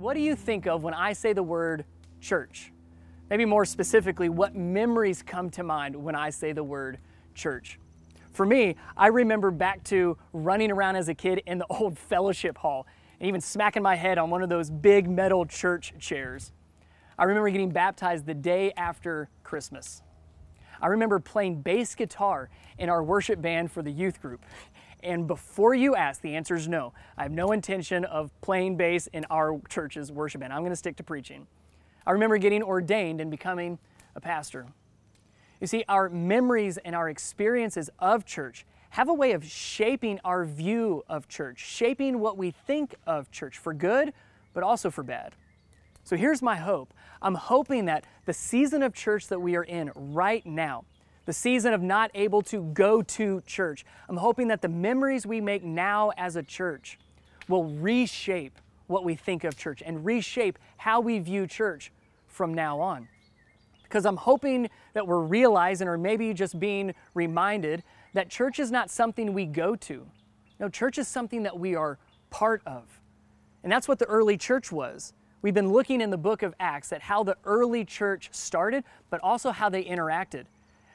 what do you think of when I say the word church? Maybe more specifically, what memories come to mind when I say the word church? For me, I remember back to running around as a kid in the old fellowship hall and even smacking my head on one of those big metal church chairs. I remember getting baptized the day after Christmas. I remember playing bass guitar in our worship band for the youth group. And before you ask, the answer is no. I have no intention of playing bass in our church's worship band. I'm going to stick to preaching. I remember getting ordained and becoming a pastor. You see, our memories and our experiences of church have a way of shaping our view of church, shaping what we think of church for good, but also for bad. So here's my hope. I'm hoping that the season of church that we are in right now, the season of not able to go to church, I'm hoping that the memories we make now as a church will reshape what we think of church and reshape how we view church from now on. Because I'm hoping that we're realizing, or maybe just being reminded, that church is not something we go to. No, church is something that we are part of. And that's what the early church was. We've been looking in the book of Acts at how the early church started, but also how they interacted.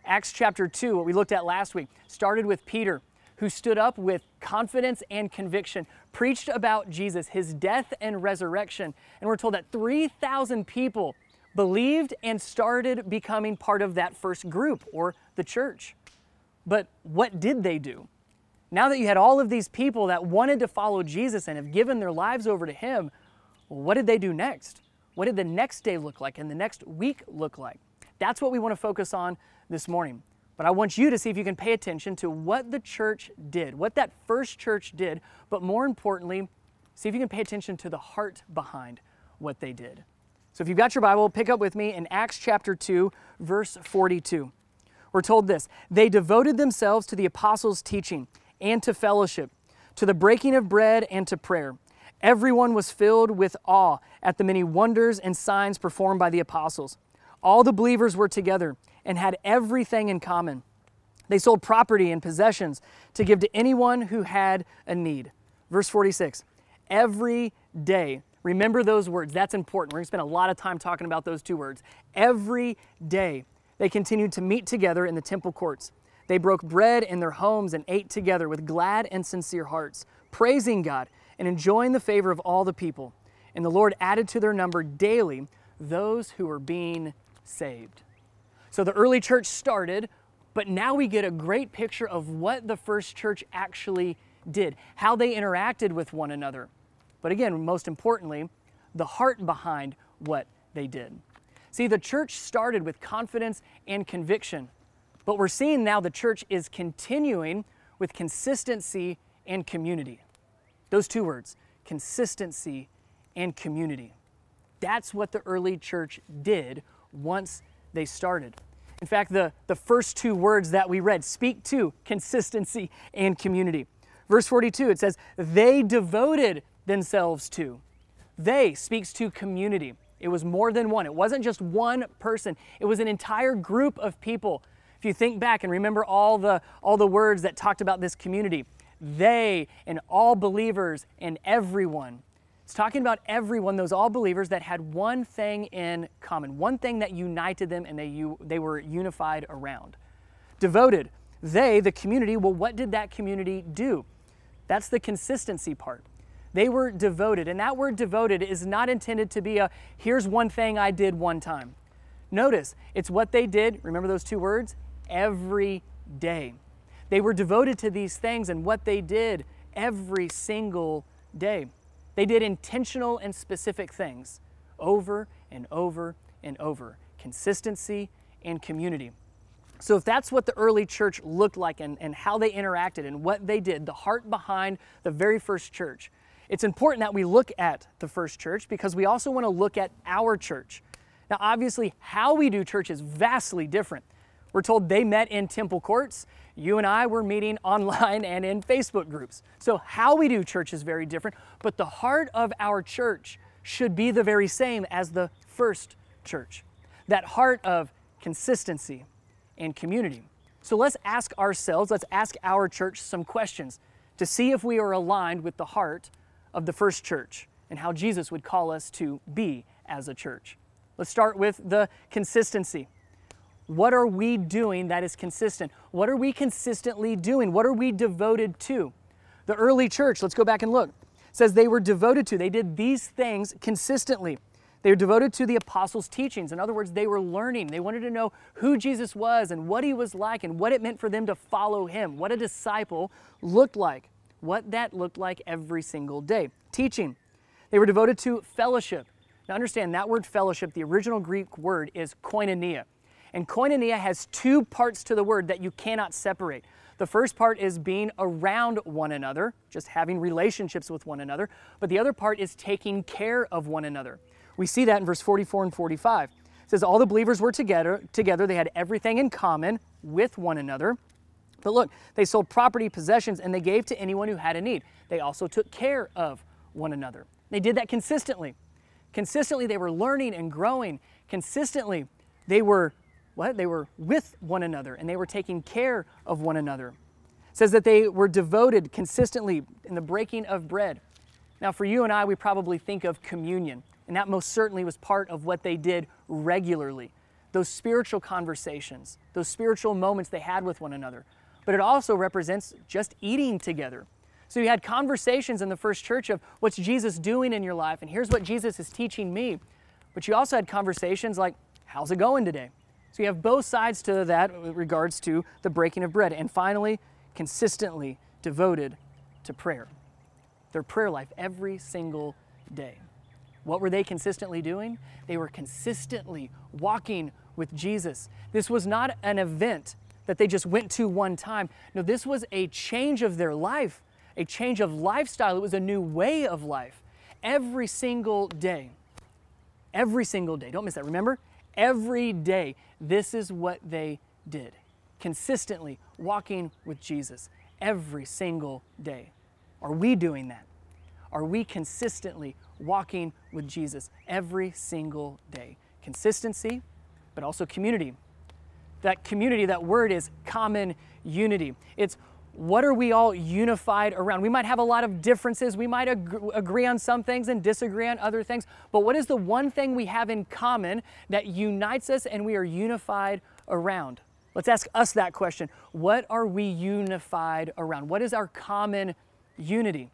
Acts chapter 2, what we looked at last week, started with Peter, who stood up with confidence and conviction, preached about Jesus, his death and resurrection. And we're told that 3,000 people believed and started becoming part of that first group or the church. But what did they do? Now that you had all of these people that wanted to follow Jesus and have given their lives over to Him, what did they do next? What did the next day look like and the next week look like? That's what we want to focus on this morning. But I want you to see if you can pay attention to what the church did, what that first church did, but more importantly, see if you can pay attention to the heart behind what they did. So if you've got your Bible, pick up with me in Acts chapter 2, verse 42. We're told this They devoted themselves to the apostles' teaching and to fellowship, to the breaking of bread and to prayer. Everyone was filled with awe at the many wonders and signs performed by the apostles. All the believers were together and had everything in common. They sold property and possessions to give to anyone who had a need. Verse 46 Every day, remember those words, that's important. We're going to spend a lot of time talking about those two words. Every day, they continued to meet together in the temple courts. They broke bread in their homes and ate together with glad and sincere hearts, praising God and enjoying the favor of all the people. And the Lord added to their number daily those who were being saved. So the early church started, but now we get a great picture of what the first church actually did, how they interacted with one another. But again, most importantly, the heart behind what they did. See, the church started with confidence and conviction, but we're seeing now the church is continuing with consistency and community. Those two words, consistency and community. That's what the early church did once they started. In fact, the, the first two words that we read speak to consistency and community. Verse 42, it says, They devoted themselves to. They speaks to community. It was more than one. It wasn't just one person, it was an entire group of people. If you think back and remember all the, all the words that talked about this community, they and all believers and everyone. It's talking about everyone, those all believers that had one thing in common, one thing that united them and they, you, they were unified around. Devoted, they, the community, well, what did that community do? That's the consistency part. They were devoted. And that word devoted is not intended to be a here's one thing I did one time. Notice, it's what they did, remember those two words? Every day. They were devoted to these things and what they did every single day. They did intentional and specific things over and over and over. Consistency and community. So, if that's what the early church looked like and, and how they interacted and what they did, the heart behind the very first church, it's important that we look at the first church because we also want to look at our church. Now, obviously, how we do church is vastly different. We're told they met in temple courts. You and I were meeting online and in Facebook groups. So, how we do church is very different, but the heart of our church should be the very same as the first church that heart of consistency and community. So, let's ask ourselves, let's ask our church some questions to see if we are aligned with the heart of the first church and how Jesus would call us to be as a church. Let's start with the consistency. What are we doing that is consistent? What are we consistently doing? What are we devoted to? The early church, let's go back and look, says they were devoted to. They did these things consistently. They were devoted to the apostles' teachings. In other words, they were learning. They wanted to know who Jesus was and what he was like and what it meant for them to follow him, what a disciple looked like, what that looked like every single day. Teaching. They were devoted to fellowship. Now, understand that word fellowship, the original Greek word is koinonia. And koinonia has two parts to the word that you cannot separate. The first part is being around one another, just having relationships with one another, but the other part is taking care of one another. We see that in verse 44 and 45. It says, All the believers were together, together, they had everything in common with one another. But look, they sold property, possessions, and they gave to anyone who had a need. They also took care of one another. They did that consistently. Consistently, they were learning and growing. Consistently, they were what? They were with one another and they were taking care of one another. It says that they were devoted consistently in the breaking of bread. Now, for you and I, we probably think of communion, and that most certainly was part of what they did regularly. Those spiritual conversations, those spiritual moments they had with one another. But it also represents just eating together. So you had conversations in the first church of what's Jesus doing in your life, and here's what Jesus is teaching me. But you also had conversations like, how's it going today? So you have both sides to that with regards to the breaking of bread. And finally, consistently devoted to prayer. Their prayer life every single day. What were they consistently doing? They were consistently walking with Jesus. This was not an event that they just went to one time. No, this was a change of their life, a change of lifestyle. It was a new way of life every single day. Every single day. Don't miss that. Remember? Every day, this is what they did. Consistently walking with Jesus every single day. Are we doing that? Are we consistently walking with Jesus every single day? Consistency, but also community. That community, that word is common unity. It's what are we all unified around? We might have a lot of differences. We might ag- agree on some things and disagree on other things. But what is the one thing we have in common that unites us and we are unified around? Let's ask us that question. What are we unified around? What is our common unity?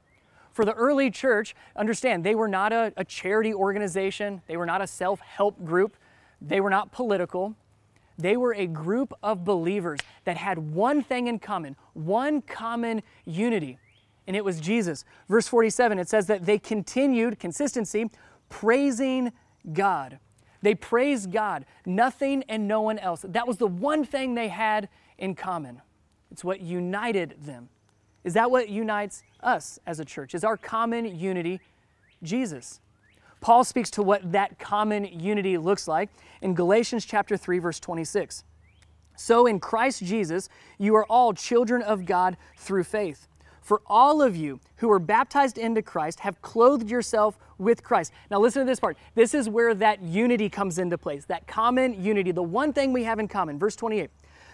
For the early church, understand, they were not a, a charity organization, they were not a self help group, they were not political. They were a group of believers that had one thing in common, one common unity, and it was Jesus. Verse 47, it says that they continued, consistency, praising God. They praised God, nothing and no one else. That was the one thing they had in common. It's what united them. Is that what unites us as a church? Is our common unity Jesus? Paul speaks to what that common unity looks like in Galatians chapter 3 verse 26. So in Christ Jesus you are all children of God through faith. For all of you who are baptized into Christ have clothed yourself with Christ. Now listen to this part. This is where that unity comes into place. That common unity, the one thing we have in common. Verse 28.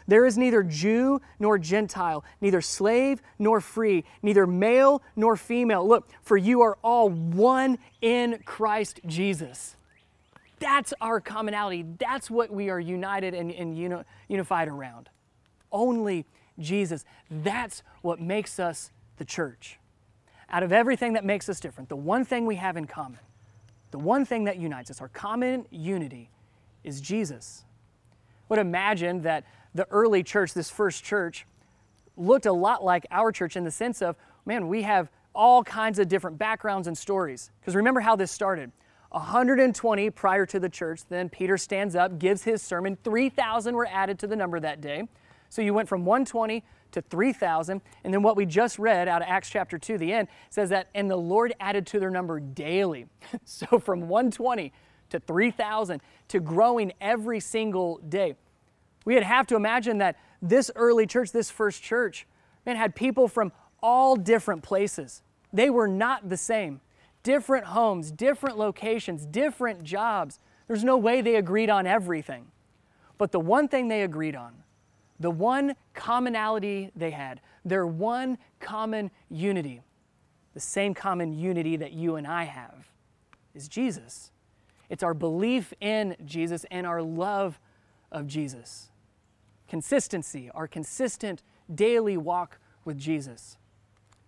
There is neither Jew nor Gentile, neither slave nor free, neither male nor female. Look, for you are all one in Christ Jesus. That's our commonality. That's what we are united and, and uni- unified around. Only Jesus. That's what makes us the church. Out of everything that makes us different, the one thing we have in common, the one thing that unites us, our common unity, is Jesus. Would imagine that the early church, this first church, looked a lot like our church in the sense of, man, we have all kinds of different backgrounds and stories. Because remember how this started. 120 prior to the church, then Peter stands up, gives his sermon. 3,000 were added to the number that day. So you went from 120 to 3,000. And then what we just read out of Acts chapter 2, the end, says that, and the Lord added to their number daily. so from 120 to 3,000 to growing every single day. We'd have to imagine that this early church, this first church, man, had people from all different places. They were not the same. Different homes, different locations, different jobs. There's no way they agreed on everything. But the one thing they agreed on, the one commonality they had, their one common unity, the same common unity that you and I have is Jesus. It's our belief in Jesus and our love of Jesus. Consistency, our consistent daily walk with Jesus.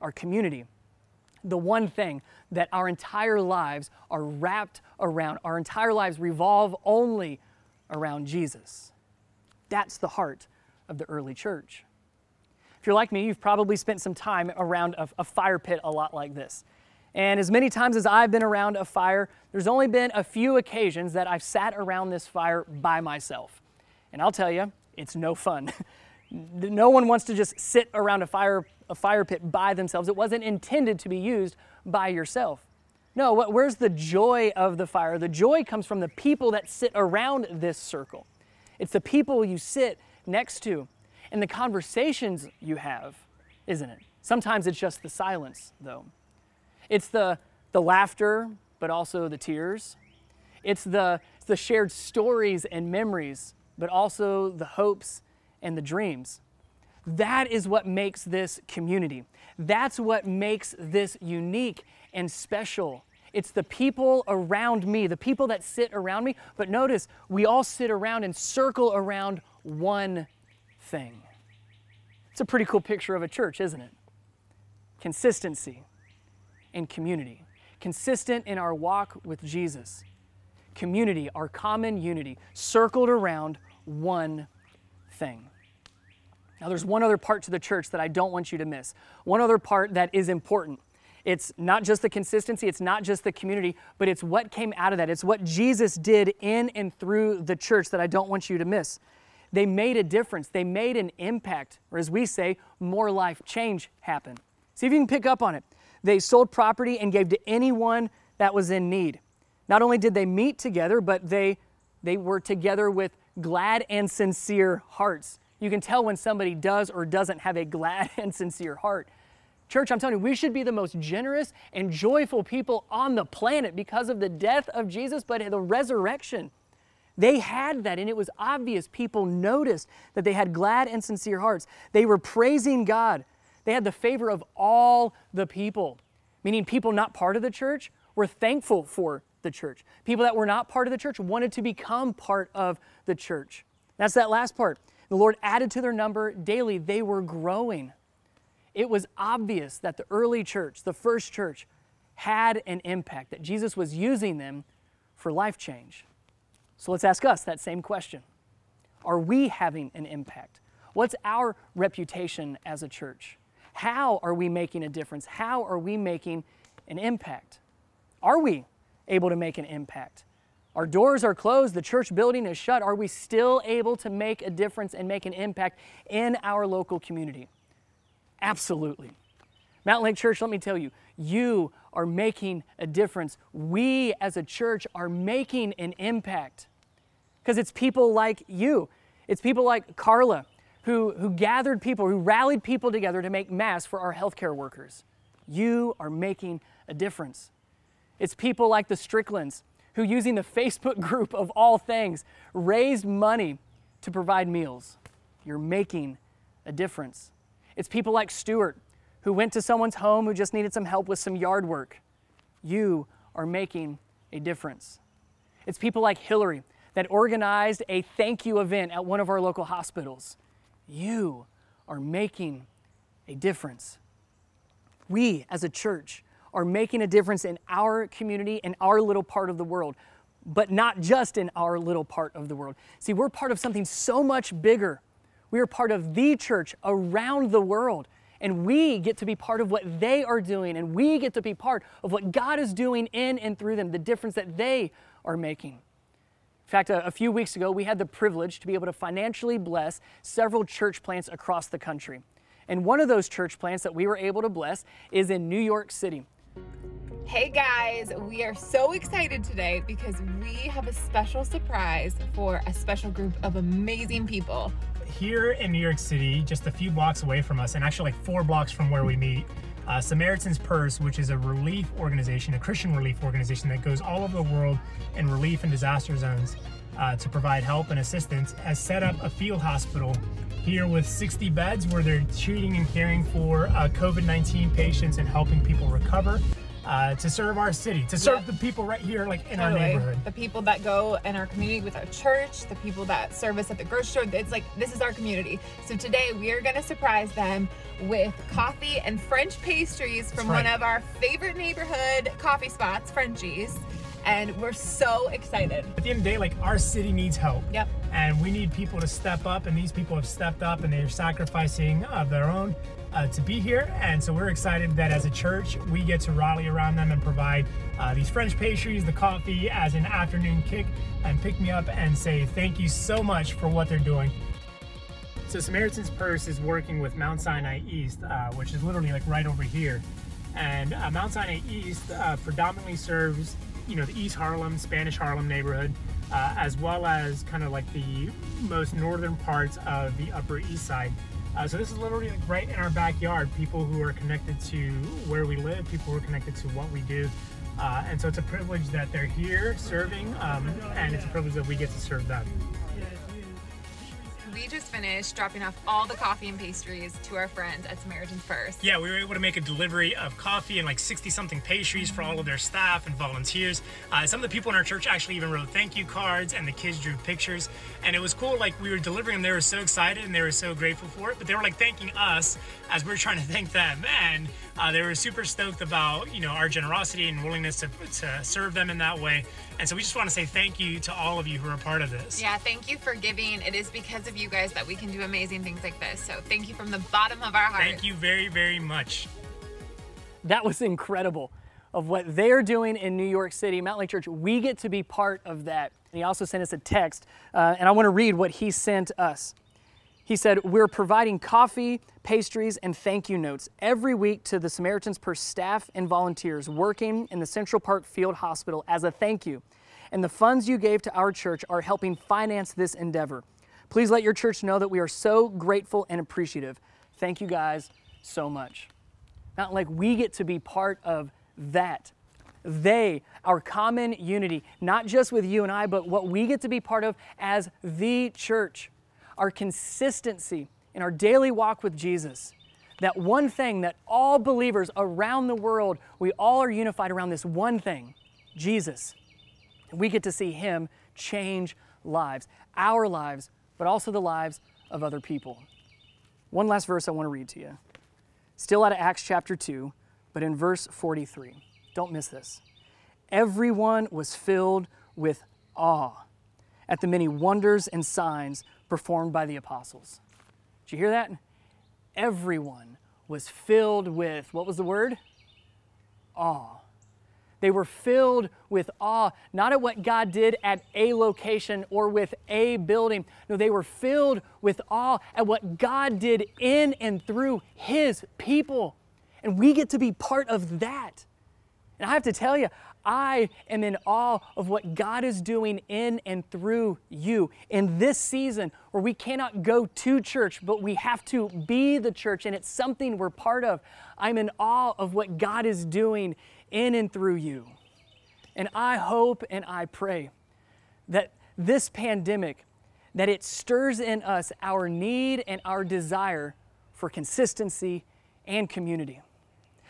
Our community, the one thing that our entire lives are wrapped around, our entire lives revolve only around Jesus. That's the heart of the early church. If you're like me, you've probably spent some time around a, a, fire pit a lot like this. And as many times as I've been around a fire, there's only been a few occasions that I've sat around this fire by myself. And I'll tell you, it's no fun. no one wants to just sit around a fire, a fire pit by themselves. It wasn't intended to be used by yourself. No, what, where's the joy of the fire? The joy comes from the people that sit around this circle. It's the people you sit next to and the conversations you have, isn't it? Sometimes it's just the silence, though. It's the, the laughter, but also the tears. It's the, it's the shared stories and memories, but also the hopes and the dreams. That is what makes this community. That's what makes this unique and special. It's the people around me, the people that sit around me. But notice, we all sit around and circle around one thing. It's a pretty cool picture of a church, isn't it? Consistency and community. Consistent in our walk with Jesus. Community, our common unity, circled around one thing. Now, there's one other part to the church that I don't want you to miss. One other part that is important. It's not just the consistency, it's not just the community, but it's what came out of that. It's what Jesus did in and through the church that I don't want you to miss. They made a difference, they made an impact, or as we say, more life change happen. See if you can pick up on it. They sold property and gave to anyone that was in need. Not only did they meet together, but they, they were together with glad and sincere hearts. You can tell when somebody does or doesn't have a glad and sincere heart. Church, I'm telling you, we should be the most generous and joyful people on the planet because of the death of Jesus, but the resurrection. They had that, and it was obvious. People noticed that they had glad and sincere hearts. They were praising God. They had the favor of all the people, meaning people not part of the church were thankful for the church. People that were not part of the church wanted to become part of the church. That's that last part. The Lord added to their number daily. They were growing. It was obvious that the early church, the first church, had an impact, that Jesus was using them for life change. So let's ask us that same question Are we having an impact? What's our reputation as a church? How are we making a difference? How are we making an impact? Are we able to make an impact? Our doors are closed, the church building is shut. Are we still able to make a difference and make an impact in our local community? Absolutely. Mountain Lake Church, let me tell you, you are making a difference. We as a church are making an impact because it's people like you. It's people like Carla who, who gathered people, who rallied people together to make masks for our healthcare workers. You are making a difference. It's people like the Stricklands who, using the Facebook group of all things, raised money to provide meals. You're making a difference. It's people like Stuart who went to someone's home who just needed some help with some yard work. You are making a difference. It's people like Hillary that organized a thank you event at one of our local hospitals. You are making a difference. We, as a church, are making a difference in our community and our little part of the world, but not just in our little part of the world. See, we're part of something so much bigger. We are part of the church around the world. And we get to be part of what they are doing, and we get to be part of what God is doing in and through them, the difference that they are making. In fact, a, a, few weeks ago, we had the privilege to be able to financially bless several church plants across the country. And one of those church plants that we were able to bless is in New York City. Hey guys, we are so excited today because we have a special surprise for a special group of amazing people. Here in New York City, just a few blocks away from us, and actually like four blocks from where we meet, uh, Samaritan's Purse, which is a relief organization, a Christian relief organization that goes all over the world in relief and disaster zones uh, to provide help and assistance, has set up a field hospital here with 60 beds where they're treating and caring for uh, COVID 19 patients and helping people recover. Uh, to serve our city, to serve Yep. the people right here, like in our neighborhood. The people that go in our community with our church, the people that service at the grocery store. It's like this is our community. So today we are gonna surprise them with coffee and French pastries from right. one of our favorite neighborhood coffee spots, Frenchies. And we're so excited. At the end of the day, like our city needs help. Yep. And we need people to step up, and these people have stepped up and they're sacrificing of their own uh, to be here. And so we're excited that as a church, we get to rally around them and provide uh, these French pastries, the coffee as an afternoon kick, and pick me up and say thank you so much for what they're doing. So Samaritan's Purse is working with Mount Sinai East, uh, which is literally like right over here. And uh, Mount Sinai East uh, predominantly serves, you know, the East Harlem, Spanish Harlem neighborhood, uh, as well as kind of like the most northern parts of the Upper East Side. Uh, so this is literally right in our backyard. People who are connected to where we live, people who are connected to what we do. Uh, and so it's a privilege that they're here serving, um, and it's a privilege that we get to serve them. We just finished dropping off all the coffee and pastries to our friends at Samaritan's Purse. Yeah, we were able to make a delivery of coffee and like 60 something pastries for all of their staff and volunteers. Uh, some of the people in our church actually even wrote thank you cards and the kids drew pictures. And it was cool. Like we were delivering them, they were so excited and they were so grateful for it. But they were like thanking us as we were trying to thank them. And uh, they were super stoked about, you know, our generosity and willingness to, to serve them in that way. And so we just want to say thank you to all of you who are a part of this. Yeah, thank you for giving. It is because of you guys that we can do amazing things like this. So thank you from the bottom of our hearts. Thank you very, very much. That was incredible of what they're doing in New York City. Mountain Lake Church, we get to be part of that. And he also sent us a text, uh, and I want to read what he sent us. He said, We're providing coffee, pastries, and thank you notes every week to the Samaritan's Purse staff and volunteers working in the Central Park Field Hospital as a thank you. And the funds you gave to our church are helping finance this endeavor. Please let your church know that we are so grateful and appreciative. Thank you guys so much. Not like we get to be part of that. They, our common unity, not just with you and I, but what we get to be part of as the church, our consistency in our daily walk with Jesus. That one thing that all believers around the world, we all are unified around this one thing Jesus. And we get to see Him change lives, our lives, but also the lives of other people. One last verse I want to read to you. Still out of Acts chapter 2, but in verse 43. Don't miss this. Everyone was filled with awe at the many wonders and signs performed by the apostles. Did you hear that? Everyone was filled with, what was the word? Awe. They were filled with awe, not at what God did at a location or with a building. No, they were filled with awe at what God did in and through His people. And we get to be part of that. And I have to tell you, I am in awe of what God is doing in and through you in this season where we cannot go to church, but we have to be the church, and it's something we're part of. I'm in awe of what God is doing in and through you. And I hope and I pray that this pandemic that it stirs in us our need and our desire for consistency and community.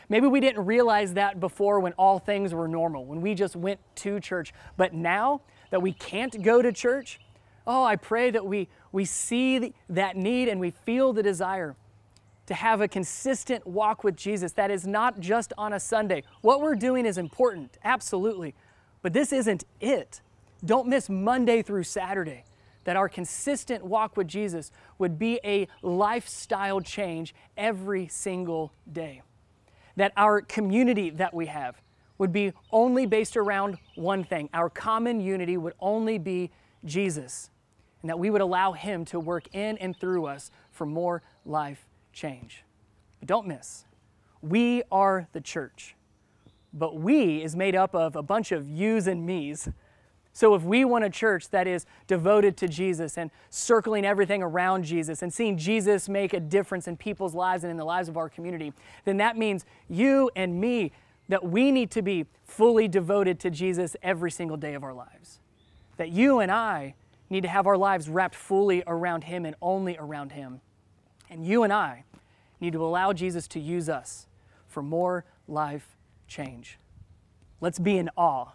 Maybe we didn't realize that before when all things were normal, when we just went to church. But now that we can't go to church, oh, I pray that we, we see the- that need and we feel the desire to have a consistent walk with Jesus that is not just on a Sunday. What we're doing is important, absolutely, but this isn't it. Don't miss Monday through Saturday. That our consistent walk with Jesus would be a lifestyle change every single day. That our community that we have would be only based around one thing. Our common unity would only be Jesus. And that we would allow Him to work in and through us for more life change. But don't miss, we are the church. But we is made up of a bunch of yous and me's. So if we want a church that is devoted to Jesus and circling everything around Jesus and seeing Jesus make a difference in people's lives and in the lives of our community, then that means you and me that we need to be fully devoted to Jesus every single day of our lives. That you and I need to have our lives wrapped fully around Him and only around Him. And you and I need to allow Jesus to use us for more life change. Let's be in awe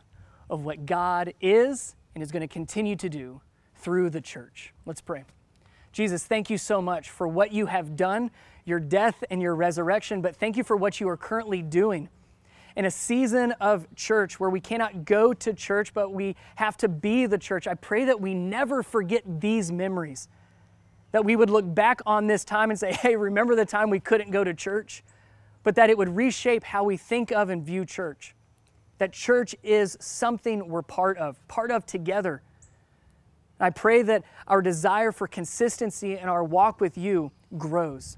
of what God is and is going to continue to do through the church. Let's pray. Jesus, thank you so much for what you have done, your death and your resurrection, but thank you for what you are currently doing. In a season of church where we cannot go to church, but we have to be the church, I pray that we never forget these memories. That we would look back on this time and say, hey, remember the time we couldn't go to church? But that it would reshape how we think of and view church. That church is something we're part of, part of together I pray that our desire for consistency in our walk with you grows.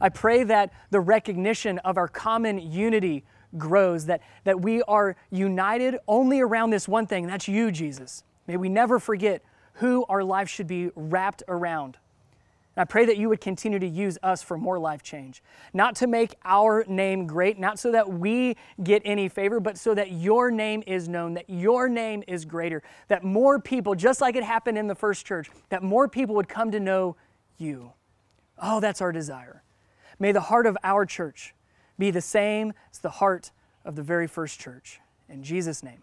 I pray that the recognition of our common unity grows, that, that we are united only around this one thing, and that's you, Jesus. May we never forget who our life should be wrapped around. And I pray that you would continue to use us for more life change. Not to make our name great, not so that we get any favor, but so that your name is known, that your name is greater, that more people, just like it happened in the first church, that more people would come to know you. Oh, that's our desire. May the heart of our church be the same as the heart of the very first church. In Jesus' name,